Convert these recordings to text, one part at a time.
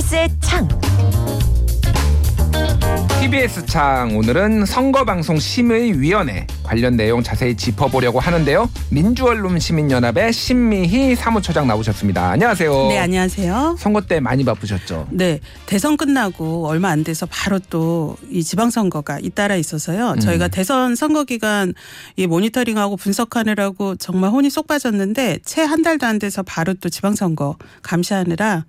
TBS의 창. TBS 창 오늘은 선거방송 심의위원회 관련 내용 자세히 짚어보려고 하는데요. 민주언론 시민연합의 신미희 사무처장 나오셨습니다. 안녕하세요. 네, 안녕하세요. 선거 때 많이 바쁘셨죠? 네, 대선 끝나고 얼마 안 돼서 바로 또 이 지방선거가 잇따라 있어서요. 음. 저희가 대선 선거 기간 이 모니터링하고 분석하느라고 정말 혼이 쏙 빠졌는데 채 한 달도 안 돼서 바로 또 지방선거 감시하느라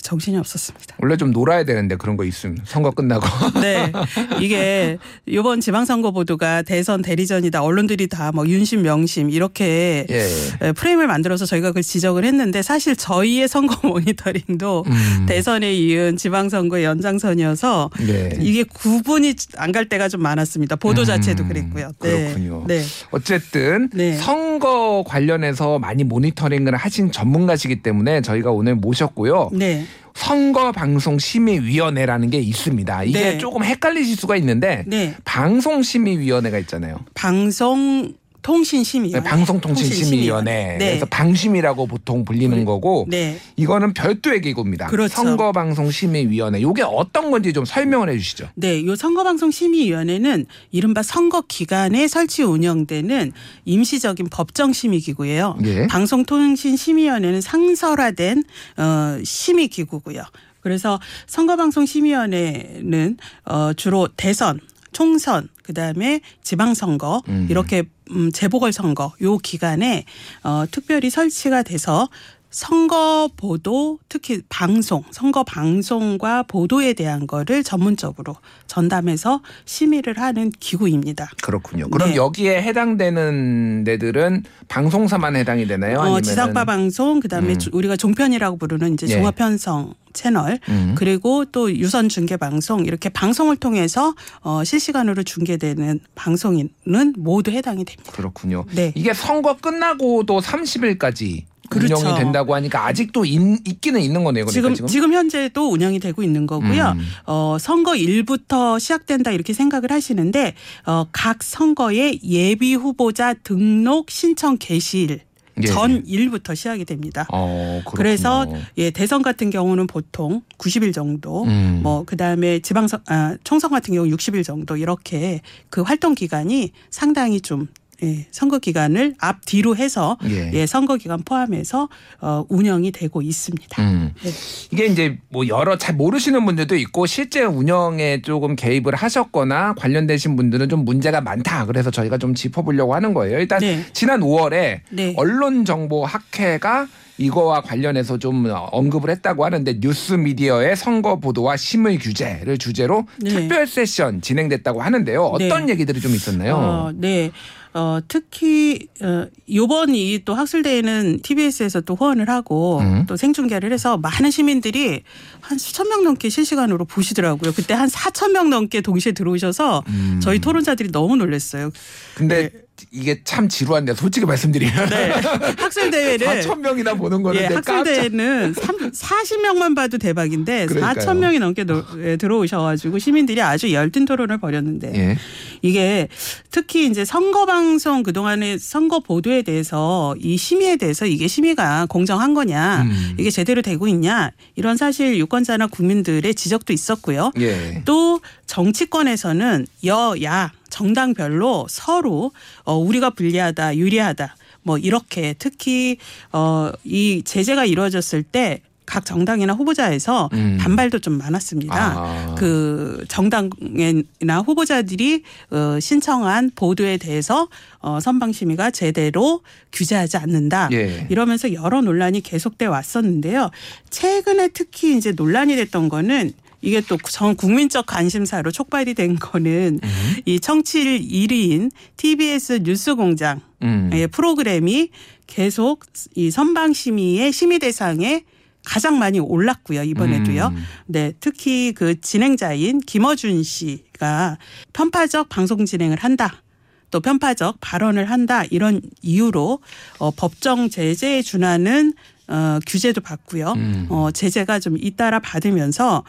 정신이 없었습니다. 원래 좀 놀아야 되는데 그런 거 있으면 선거 끝나고 네. 이게 이번 지방선거 보도가 대선 대리전이다. 언론들이 다 뭐 윤심 명심 이렇게 예. 에, 프레임을 만들어서 저희가 그걸 지적을 했는데 사실 저희의 선거 모니터링도 음. 대선에 이은 지방선거의 연장선이어서 예. 이게 구분이 안 갈 때가 좀 많았습니다. 보도 음, 자체도 그랬고요. 네. 그렇군요. 네. 어쨌든 네. 선거 관련해서 많이 모니터링을 하신 전문가시기 때문에 저희가 오늘 모셨고요. 네. 선거방송심의위원회라는 게 있습니다. 이게 네. 조금 헷갈리실 수가 있는데 네. 방송심의위원회가 있잖아요. 방송 통신심의위원회. 네, 방송통신심의위원회. 네. 그래서 방심이라고 보통 불리는 거고 네. 이거는 별도의 기구입니다. 그렇죠. 선거방송심의위원회. 이게 어떤 건지 좀 설명을 해주시죠. 네, 요 선거방송심의위원회는 이른바 선거 기간에 설치 운영되는 임시적인 법정심의기구예요. 예. 방송통신심의위원회는 상설화된 어, 심의기구고요. 그래서 선거방송심의위원회는 어, 주로 대선, 총선, 그다음에 지방선거 음. 이렇게 음, 재보궐선거 요 기간에 어, 특별히 설치가 돼서 선거 보도 특히 방송 선거 방송과 보도에 대한 거를 전문적으로 전담해서 심의를 하는 기구입니다. 그렇군요. 그럼 네. 여기에 해당되는 데들은 방송사만 해당이 되나요? 어, 아니면은 지상파 방송 그다음에 음. 주- 우리가 종편이라고 부르는 이제 예. 종합 편성 채널 음. 그리고 또 유선 중계 방송 이렇게 방송을 통해서 어, 실시간으로 중계되는 방송인은 모두 해당이 됩니다. 그렇군요. 네. 이게 선거 끝나고도 30일까지 그렇죠. 운영이 된다고 하니까 아직도 있, 있기는 있는 거네요. 그러니까 지금, 지금. 지금 현재도 운영이 되고 있는 거고요. 음. 어, 선거 일부터 시작된다 이렇게 생각을 하시는데 어, 각 선거의 예비 후보자 등록 신청 개시일 예. 전 일부터 시작이 됩니다. 어. 그래서 예 대선 같은 경우는 보통 90일 정도, 음. 뭐 그다음에 지방선 아, 총선 같은 경우 60일 정도 이렇게 그 활동 기간이 상당히 좀 예, 선거 기간을 앞 뒤로 해서 예. 예. 선거 기간 포함해서 어, 운영이 되고 있습니다. 음. 네. 이게 이제 뭐 여러 잘 모르시는 분들도 있고 실제 운영에 조금 개입을 하셨거나 관련되신 분들은 좀 문제가 많다. 그래서 저희가 좀 짚어보려고 하는 거예요. 일단 네. 지난 5월에 네. 언론정보학회가 이거와 관련해서 좀 언급을 했다고 하는데 뉴스 미디어의 선거 보도와 심의 규제를 주제로 네. 특별 세션 진행됐다고 하는데요. 어떤 네. 얘기들이 좀 있었나요? 어, 네. 어, 특히, 어, 요번 이 또 학술대회는 TBS에서 또 후원을 하고 음. 또 생중계를 해서 많은 시민들이 한 수천 명 넘게 실시간으로 보시더라고요. 그때 한 4천 명 넘게 동시에 들어오셔서 음. 저희 토론자들이 너무 놀랐어요. 근데 이게 참 지루한데 솔직히 말씀드리면 네. 학술 대회를 4천 명이나 보는 거는 예, 내 깜짝 학술 대회는 40명만 봐도 대박인데 그러니까요. 4천 명이 넘게 노- 예, 들어오셔가지고 시민들이 아주 열띤 토론을 벌였는데 예. 이게 특히 이제 선거 방송 그 동안의 선거 보도에 대해서 이 심의에 대해서 이게 심의가 공정한 거냐 음. 이게 제대로 되고 있냐 이런 사실 유권자나 국민들의 지적도 있었고요. 예. 또 정치권에서는 여야 정당별로 서로 어 우리가 불리하다 유리하다 뭐 이렇게 특히 어이 제재가 이루어졌을 때 각 정당이나 후보자에서 음. 반발도 좀 많았습니다. 아. 그 정당이나 후보자들이 어 신청한 보도에 대해서 어 선방심의가 제대로 규제하지 않는다. 예. 이러면서 여러 논란이 계속돼 왔었는데요. 최근에 특히 이제 논란이 됐던 거는 이게 또 전 국민적 관심사로 촉발이 된 거는 음. 이 청취율 1위인 TBS 뉴스공장 음. 의 프로그램이 계속 이 선방 심의의 심의 대상에 가장 많이 올랐고요 이번에도요. 음. 네, 특히 그 진행자인 김어준 씨가 편파적 방송 진행을 한다. 또 편파적 발언을 한다 이런 이유로 어, 법정 제재에 준하는 어, 규제도 받고요. 음. 어, 제재가 좀 잇따라 받으면서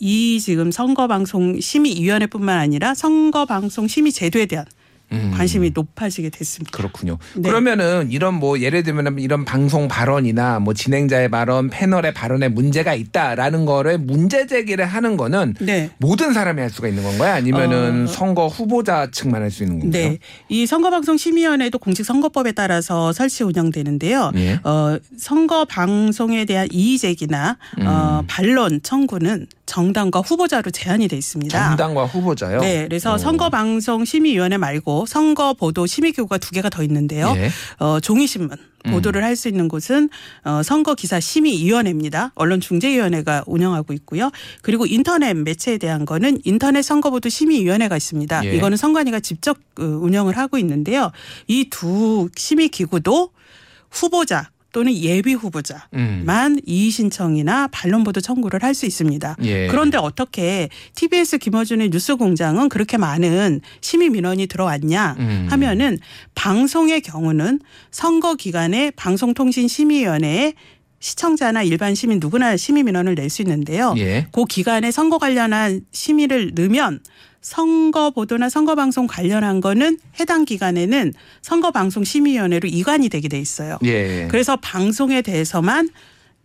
이 지금 선거방송 심의위원회뿐만 아니라 선거방송 심의 제도에 대한 음. 관심이 높아지게 됐습니다. 그렇군요. 네. 그러면은 이런 뭐 예를 들면 이런 방송 발언이나 뭐 진행자의 발언, 패널의 발언에 문제가 있다라는 거를 문제 제기를 하는 거는 네. 모든 사람이 할 수가 있는 건가요? 아니면은 어. 선거 후보자 측만 할 수 있는 건가요? 네. 이 선거방송 심의위원회도 공직 선거법에 따라서 설치 운영되는데요. 예. 어, 선거 방송에 대한 이의 제기나 음. 어, 반론 청구는 정당과 후보자로 제한이 돼 있습니다. 정당과 후보자요. 네, 그래서 어. 선거 방송 심의위원회 말고 선거 보도 심의 기구가 두 개가 더 있는데요. 예. 어, 종이 신문 음. 보도를 할수 있는 곳은 어, 선거 기사 심의위원회입니다. 언론중재위원회가 운영하고 있고요. 그리고 인터넷 매체에 대한 거는 인터넷 선거보도 심의위원회가 있습니다. 예. 이거는 선관위가 직접 어, 운영을 하고 있는데요. 이 두 심의 기구도 후보자 또는 예비 후보자만 음. 이의 신청이나 반론 보도 청구를 할 수 있습니다. 예. 그런데 어떻게 TBS 김어준의 뉴스공장은 그렇게 많은 심의 민원이 들어왔냐 음. 하면은 방송의 경우는 선거 기간에 방송통신심의위원회에 시청자나 일반 시민 누구나 심의 민원을 낼 수 있는데요. 예. 그 기간에 선거 관련한 심의를 넣으면 선거 보도나 선거 방송 관련한 거는 해당 기간에는 선거 방송 심의위원회로 이관이 되게 돼 있어요. 예. 그래서 방송에 대해서만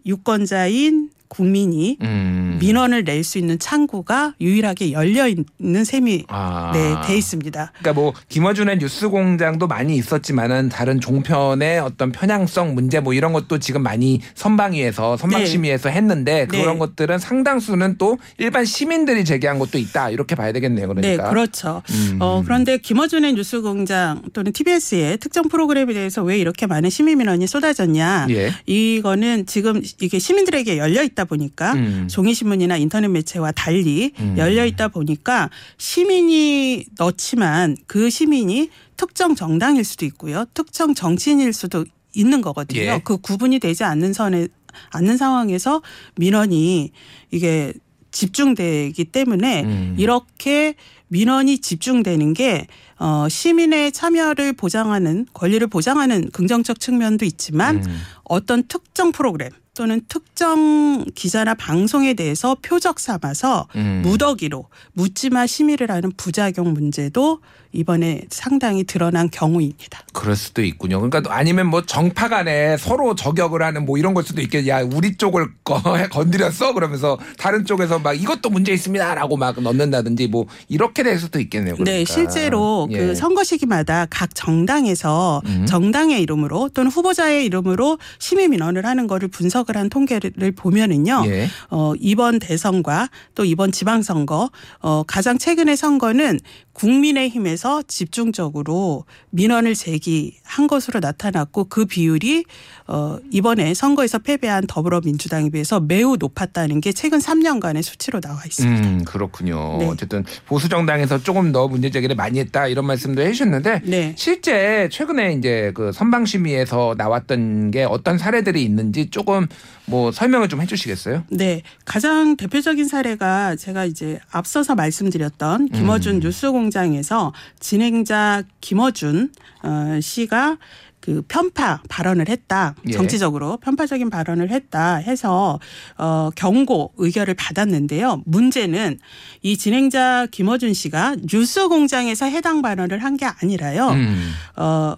유권자인 국민이 음. 민원을 낼 수 있는 창구가 유일하게 열려 있는 셈이 아. 네, 돼 있습니다. 그러니까 뭐 김어준의 뉴스 공장도 많이 있었지만은 다른 종편의 어떤 편향성 문제 뭐 이런 것도 지금 많이 선방위에서 선방심의에서 했는데 네. 그런 것들은 상당수는 또 일반 시민들이 제기한 것도 있다 이렇게 봐야 되겠네요. 그러니까. 네, 그렇죠. 음. 어, 그런데 김어준의 뉴스 공장 또는 TBS의 특정 프로그램에 대해서 왜 이렇게 많은 시민 민원이 쏟아졌냐? 예. 이거는 지금 이게 시민들에게 열려 있다 보니까 음. 종이신문이나 인터넷 매체와 달리 음. 열려 있다 보니까 시민이 넣지만 그 시민이 특정 정당일 수도 있고요. 특정 정치인일 수도 있는 거거든요. 예. 그 구분이 되지 않는 선에 않는 상황에서 민원이 이게 집중되기 때문에 음. 이렇게 민원이 집중되는 게 어, 시민의 참여를 보장하는 권리를 보장하는 긍정적 측면도 있지만 음. 어떤 특정 프로그램 또는 특정 기자나 방송에 대해서 표적 삼아서 음. 무더기로 묻지마 심의를 하는 부작용 문제도 이번에 상당히 드러난 경우입니다. 그럴 수도 있군요. 그러니까 또 아니면 뭐 정파 간에 서로 저격을 하는 뭐 이런 걸 수도 있겠. 야 우리 쪽을 거- 건드렸어 그러면서 다른 쪽에서 막 이것도 문제 있습니다라고 막 넣는다든지 뭐 이렇게 될 수도 있겠네요. 그러니까. 네, 실제로 예. 그 선거 시기마다 각 정당에서 음. 정당의 이름으로 또는 후보자의 이름으로 심의 민원을 하는 거를 분석 을 한 통계를 보면은요. 예. 어, 이번 대선과 또 이번 지방선거, 어, 가장 최근의 선거는 국민의힘에서 집중적으로 민원을 제기한 것으로 나타났고 그 비율이 어, 이번에 선거에서 패배한 더불어민주당에 비해서 매우 높았다는 게 최근 3년간의 수치로 나와 있습니다. 음 그렇군요. 네. 어쨌든 보수 정당에서 조금 더 문제 제기를 많이 했다 이런 말씀도 해주셨는데 네. 실제 최근에 이제 그 선방심의에서 나왔던 게 어떤 사례들이 있는지 조금 뭐 설명을 좀 해주시겠어요? 네. 가장 대표적인 사례가 제가 이제 앞서서 말씀드렸던 김어준 음. 뉴스공장에서 진행자 김어준 어, 씨가 그 편파 발언을 했다. 예. 정치적으로 편파적인 발언을 했다 해서 어 경고 의결을 받았는데요. 문제는 이 진행자 김어준 씨가 뉴스공장에서 해당 발언을 한 게 아니라요. 음. 어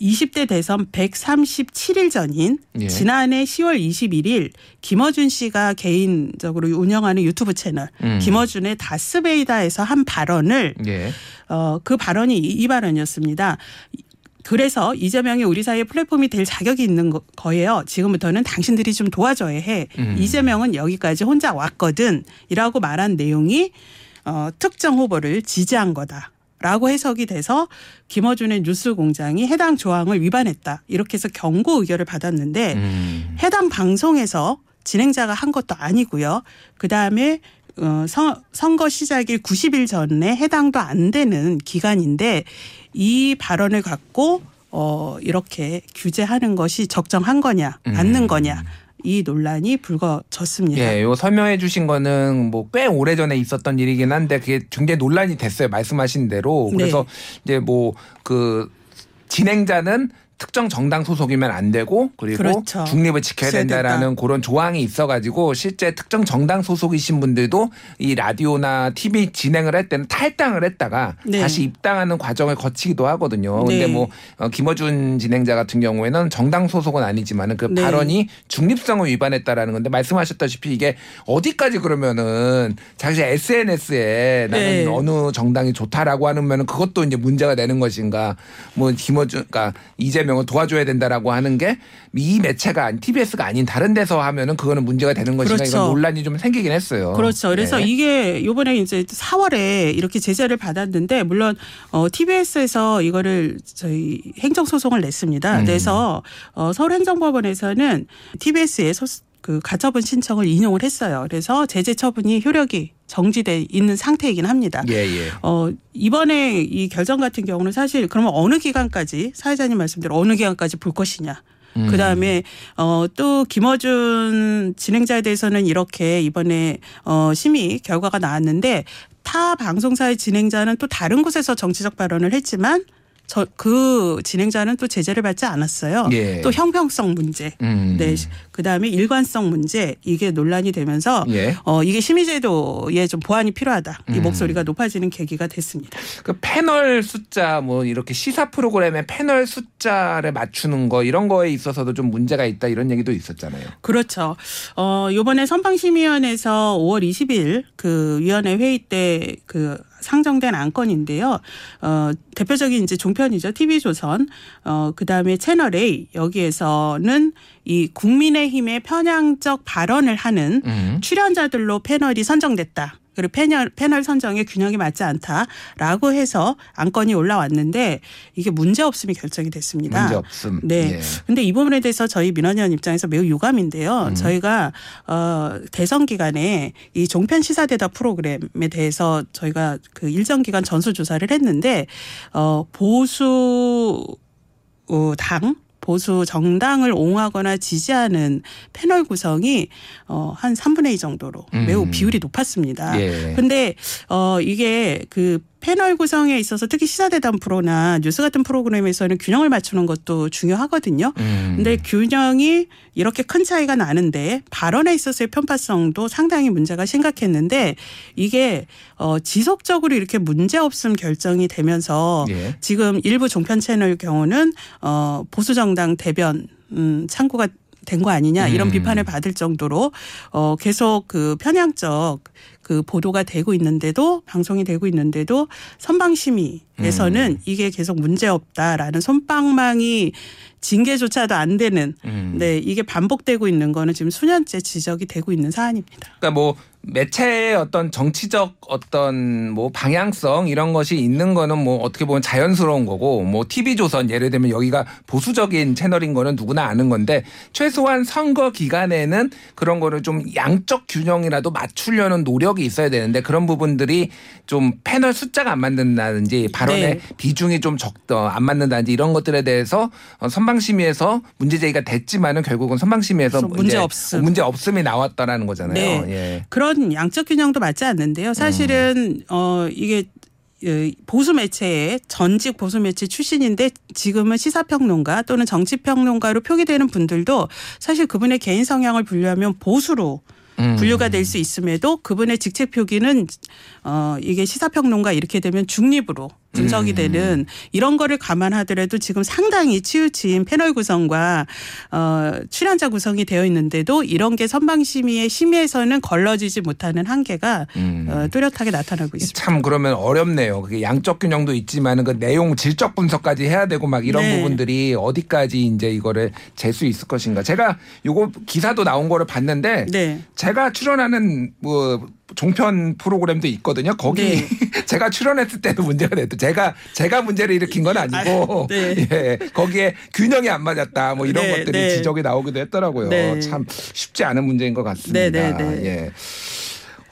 20대 대선 137일 전인 예. 지난해 10월 21일 김어준 씨가 개인적으로 운영하는 유튜브 채널 음. 김어준의 다스베이다에서 한 발언을 예. 어, 그 발언이 이, 이 발언이었습니다. 그래서 이재명이 우리 사회의 플랫폼이 될 자격이 있는 거- 거예요. 지금부터는 당신들이 좀 도와줘야 해. 음. 이재명은 여기까지 혼자 왔거든. 이라고 말한 내용이 어, 특정 후보를 지지한 거다. 라고 해석이 돼서 김어준의 뉴스 공장이 해당 조항을 위반했다. 이렇게 해서 경고 의결을 받았는데 음. 해당 방송에서 진행자가 한 것도 아니고요. 그 다음에 어, 선- 선거 시작일 90일 전에 해당도 안 되는 기간인데 이 발언을 갖고 어, 이렇게 규제하는 것이 적정한 거냐, 맞는 음. 거냐. 이 논란이 불거졌습니다. 예, 요 설명해 주신 거는 뭐 꽤 오래 전에 있었던 일이긴 한데 그게 굉장히 논란이 됐어요. 말씀하신 대로. 네. 그래서 이제 뭐 그 진행자는 특정 정당 소속이면 안 되고 그리고 그렇죠. 중립을 지켜야 된다라는 된다. 그런 조항이 있어가지고 실제 특정 정당 소속이신 분들도 이 라디오나 TV 진행을 할 때는 탈당을 했다가 네. 다시 입당하는 과정을 거치기도 하거든요. 근데 네. 뭐 어, 김어준 진행자 같은 경우에는 정당 소속은 아니지만은 그 네. 발언이 중립성을 위반했다라는 건데 말씀하셨다시피 이게 어디까지 그러면은 자기 SNS에 나는 네. 어느 정당이 좋다라고 하면은 그것도 이제 문제가 되는 것인가 뭐 김어준 그러니까 이재 명을 도와줘야 된다라고 하는 게 이 매체가 아닌 TBS가 아닌 다른 데서 하면은 그거는 문제가 되는 것인가 그렇죠. 이런 논란이 좀 생기긴 했어요. 그렇죠. 그래서 네. 이게 요번에 이제 4월에 이렇게 제재를 받았는데 물론 어 TBS에서 이거를 저희 행정 소송을 냈습니다. 음. 그래서 어 서울행정법원에서는 TBS의 소, 그 가처분 신청을 인용을 했어요. 그래서 제재 처분이 효력이 정지돼 있는 상태이긴 합니다. 예, 예. 어, 이번에 이 결정 같은 경우는 사실 그러면 어느 기간까지 사회자님 말씀대로 어느 기간까지 볼 것이냐. 음. 그 다음에 어, 또 김어준 진행자에 대해서는 이렇게 이번에 어, 심의 결과가 나왔는데 타 방송사의 진행자는 또 다른 곳에서 정치적 발언을 했지만 저, 그 진행자는 또 제재를 받지 않았어요. 예. 또 형평성 문제. 음. 네. 그 다음에 일관성 문제 이게 논란이 되면서 예. 어, 이게 심의제도에 좀 보완이 필요하다. 이 음. 목소리가 높아지는 계기가 됐습니다. 그 패널 숫자 뭐 이렇게 시사 프로그램의 패널 숫자를 맞추는 거 이런 거에 있어서도 좀 문제가 있다 이런 얘기도 있었잖아요. 그렇죠. 어, 요번에 선방심의위원회에서 5월 20일 그 위원회 회의 때그 상정된 안건인데요. 어, 대표적인 이제 종편이죠. TV조선. 어, 그 다음에 채널 A 여기에서는 이 국민의힘의 편향적 발언을 하는 음. 출연자들로 패널이 선정됐다. 그리고 패널, 패널 선정에 균형이 맞지 않다라고 해서 안건이 올라왔는데 이게 문제 없음이 결정이 됐습니다. 문제 없음. 네. 예. 근데 이 부분에 대해서 저희 민원위원 입장에서 매우 유감인데요. 음. 저희가 어 대선 기간에 이 종편 시사대다 프로그램에 대해서 저희가 그 일정 기간 전수 조사를 했는데 어 보수 어, 당 보수 정당을 옹호하거나 지지하는 패널 구성이 어 한 3분의 2 정도로 매우 음. 비율이 높았습니다. 예. 근데 어 이게 그 패널 구성에 있어서 특히 시사대담 프로나 뉴스 같은 프로그램에서는 균형을 맞추는 것도 중요하거든요. 음. 근데 균형이 이렇게 큰 차이가 나는데 발언에 있어서의 편파성도 상당히 문제가 심각했는데 이게 어 지속적으로 이렇게 문제 없음 결정이 되면서 예. 지금 일부 종편 채널 경우는 어 보수 정당 대변 음 창구가 된거 아니냐 이런 음. 비판을 받을 정도로 어 계속 그 편향적 그 보도가 되고 있는데도 방송이 되고 있는데도 선방심의에서는 음. 이게 계속 문제 없다라는 손방망이 징계조차도 안 되는 음. 네 이게 반복되고 있는 거는 지금 수년째 지적이 되고 있는 사안입니다. 그러니까 뭐 매체의 어떤 정치적 어떤 뭐 방향성 이런 것이 있는 거는 뭐 어떻게 보면 자연스러운 거고 뭐 TV조선 예를 들면 여기가 보수적인 채널인 거는 누구나 아는 건데 최소한 선거 기간에는 그런 거를 좀 양적 균형이라도 맞추려는 노력이 있어야 되는데 그런 부분들이 좀 패널 숫자가 안 맞는다든지 발언의 네. 비중이 좀 적더 안 맞는다든지 이런 것들에 대해서 어, 선방심의에서 문제 제기가 됐지만은 결국은 선방심의에서 문제 없음. 문제 없음이 나왔다라는 거잖아요. 네. 예. 그런 양적 균형도 맞지 않는데요. 사실은 어 이게 예, 보수 매체의 전직 보수 매체 출신인데 지금은 시사평론가 또는 정치평론가로 표기되는 분들도 사실 그분의 개인 성향을 분류하면 보수로 음. 분류가 될 수 있음에도 그분의 직책 표기는 어 이게 시사평론가 이렇게 되면 중립으로 분석이 음. 되는 이런 거를 감안하더라도 지금 상당히 치우친 패널 구성과 어 출연자 구성이 되어 있는데도 이런 게 선방심의의 심의에서는 걸러지지 못하는 한계가 음. 어, 뚜렷하게 나타나고 있습니다. 참 그러면 어렵네요. 그게 양적 균형도 있지만은 그 내용 질적 분석까지 해야 되고 막 이런 네. 부분들이 어디까지 이제 이거를 잴 수 있을 것인가. 제가 요거 기사도 나온 거를 봤는데 네. 제가 출연하는 뭐 종편 프로그램도 있거든요. 거기 네. 제가 출연했을 때도 문제가 됐도 제가 제가 문제를 일으킨 건 아니고 아, 네. 예 거기에 균형이 안 맞았다 뭐 이런 네, 것들이 네. 지적이 나오기도 했더라고요. 네. 참 쉽지 않은 문제인 것 같습니다. 네, 네, 네. 예.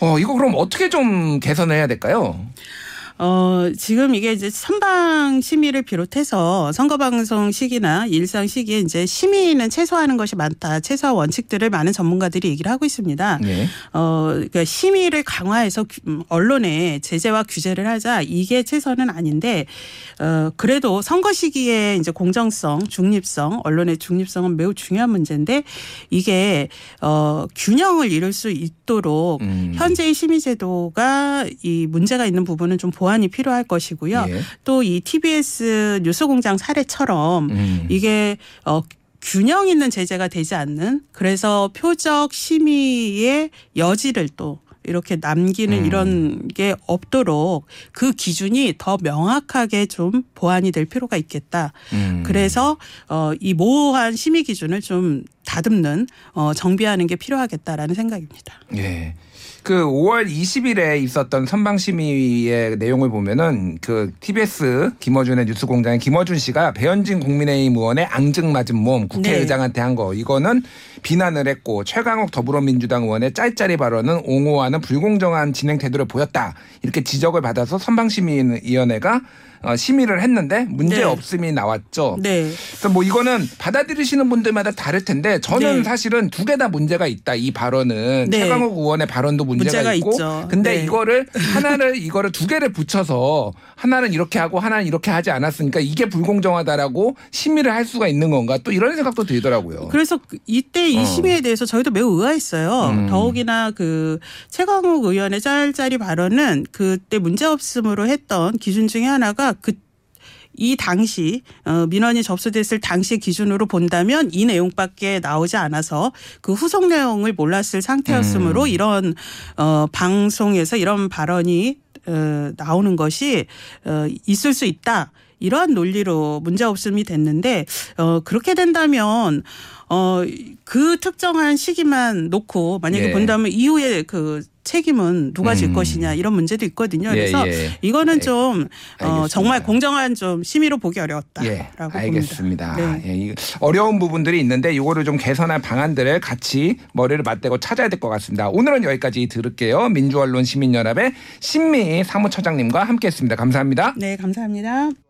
어 이거 그럼 어떻게 좀 개선을 해야 될까요? 어, 지금 이게 이제 선방 심의를 비롯해서 선거방송 시기나 일상 시기에 이제 심의는 최소화하는 것이 많다. 최소화 원칙들을 많은 전문가들이 얘기를 하고 있습니다. 예. 어, 그러니까 심의를 강화해서 규- 음, 언론에 제재와 규제를 하자 이게 최선은 아닌데, 어, 그래도 선거 시기에 이제 공정성, 중립성, 언론의 중립성은 매우 중요한 문제인데 이게 어, 균형을 이룰 수 있도록 음. 현재의 심의제도가 이 문제가 있는 부분은 좀 보완 이 필요할 것이고요. 예. 또이 TBS 뉴스공장 사례처럼 음. 이게 어 균형 있는 제재가 되지 않는 그래서 표적 심의의 여지를 또 이렇게 남기는 음. 이런 게 없도록 그 기준이 더 명확하게 좀 보완이 될 필요가 있겠다. 음. 그래서 어이 모호한 심의 기준을 좀 다듬는 어 정비하는 게 필요하겠다라는 생각입니다. 예. 그 5월 20일에 있었던 선방 심의의 내용을 보면은 그 TBS 김어준의 뉴스공장의 김어준 씨가 배현진 국민의힘 의원의 앙증 맞은 몸 국회의장한테 한 거. 이거는 비난을 했고 최강욱 더불어민주당 의원의 짤짤이 발언은 옹호하는 불공정한 진행 태도를 보였다. 이렇게 지적을 받아서 선방 심의위원회가 어, 심의를 했는데 문제 네. 없음이 나왔죠. 네. 그래서 뭐 이거는 받아들이시는 분들마다 다를 텐데 저는 네. 사실은 두 개 다 문제가 있다. 이 발언은 네. 최강욱 의원의 발언도 문제가, 문제가 있고 있죠. 근데 네. 이거를 하나를 이거를 두 개를 붙여서 하나는 이렇게 하고 하나는 이렇게 하지 않았으니까 이게 불공정하다라고 심의를 할 수가 있는 건가 또 이런 생각도 들더라고요. 그래서 그- 이때 이 어. 심의에 대해서 저희도 매우 의아했어요. 음. 더욱이나 그 최강욱 의원의 짤짤이 발언은 그때 문제 없음으로 했던 기준 중에 하나가 그 이 당시 어, 민원이 접수됐을 당시 기준으로 본다면 이 내용밖에 나오지 않아서 그 후속 내용을 몰랐을 상태였으므로 음. 이런 어, 방송에서 이런 발언이 어, 나오는 것이 어, 있을 수 있다. 이러한 논리로 문제 없음이 됐는데 어 그렇게 된다면 어그 특정한 시기만 놓고 만약에 예. 본다면 이후에 그 책임은 누가 질 음. 것이냐 이런 문제도 있거든요. 예, 그래서 예. 이거는 좀 어. 정말 공정한 좀 심의로 보기 어려웠다라고 예, 봅니다. 알겠습니다. 네. 예, 이 어려운 부분들이 있는데 이거를 좀 개선할 방안들을 같이 머리를 맞대고 찾아야 될 것 같습니다. 오늘은 여기까지 들을게요. 민주언론 시민연합의 신미 사무처장님과 함께했습니다. 감사합니다. 네, 감사합니다.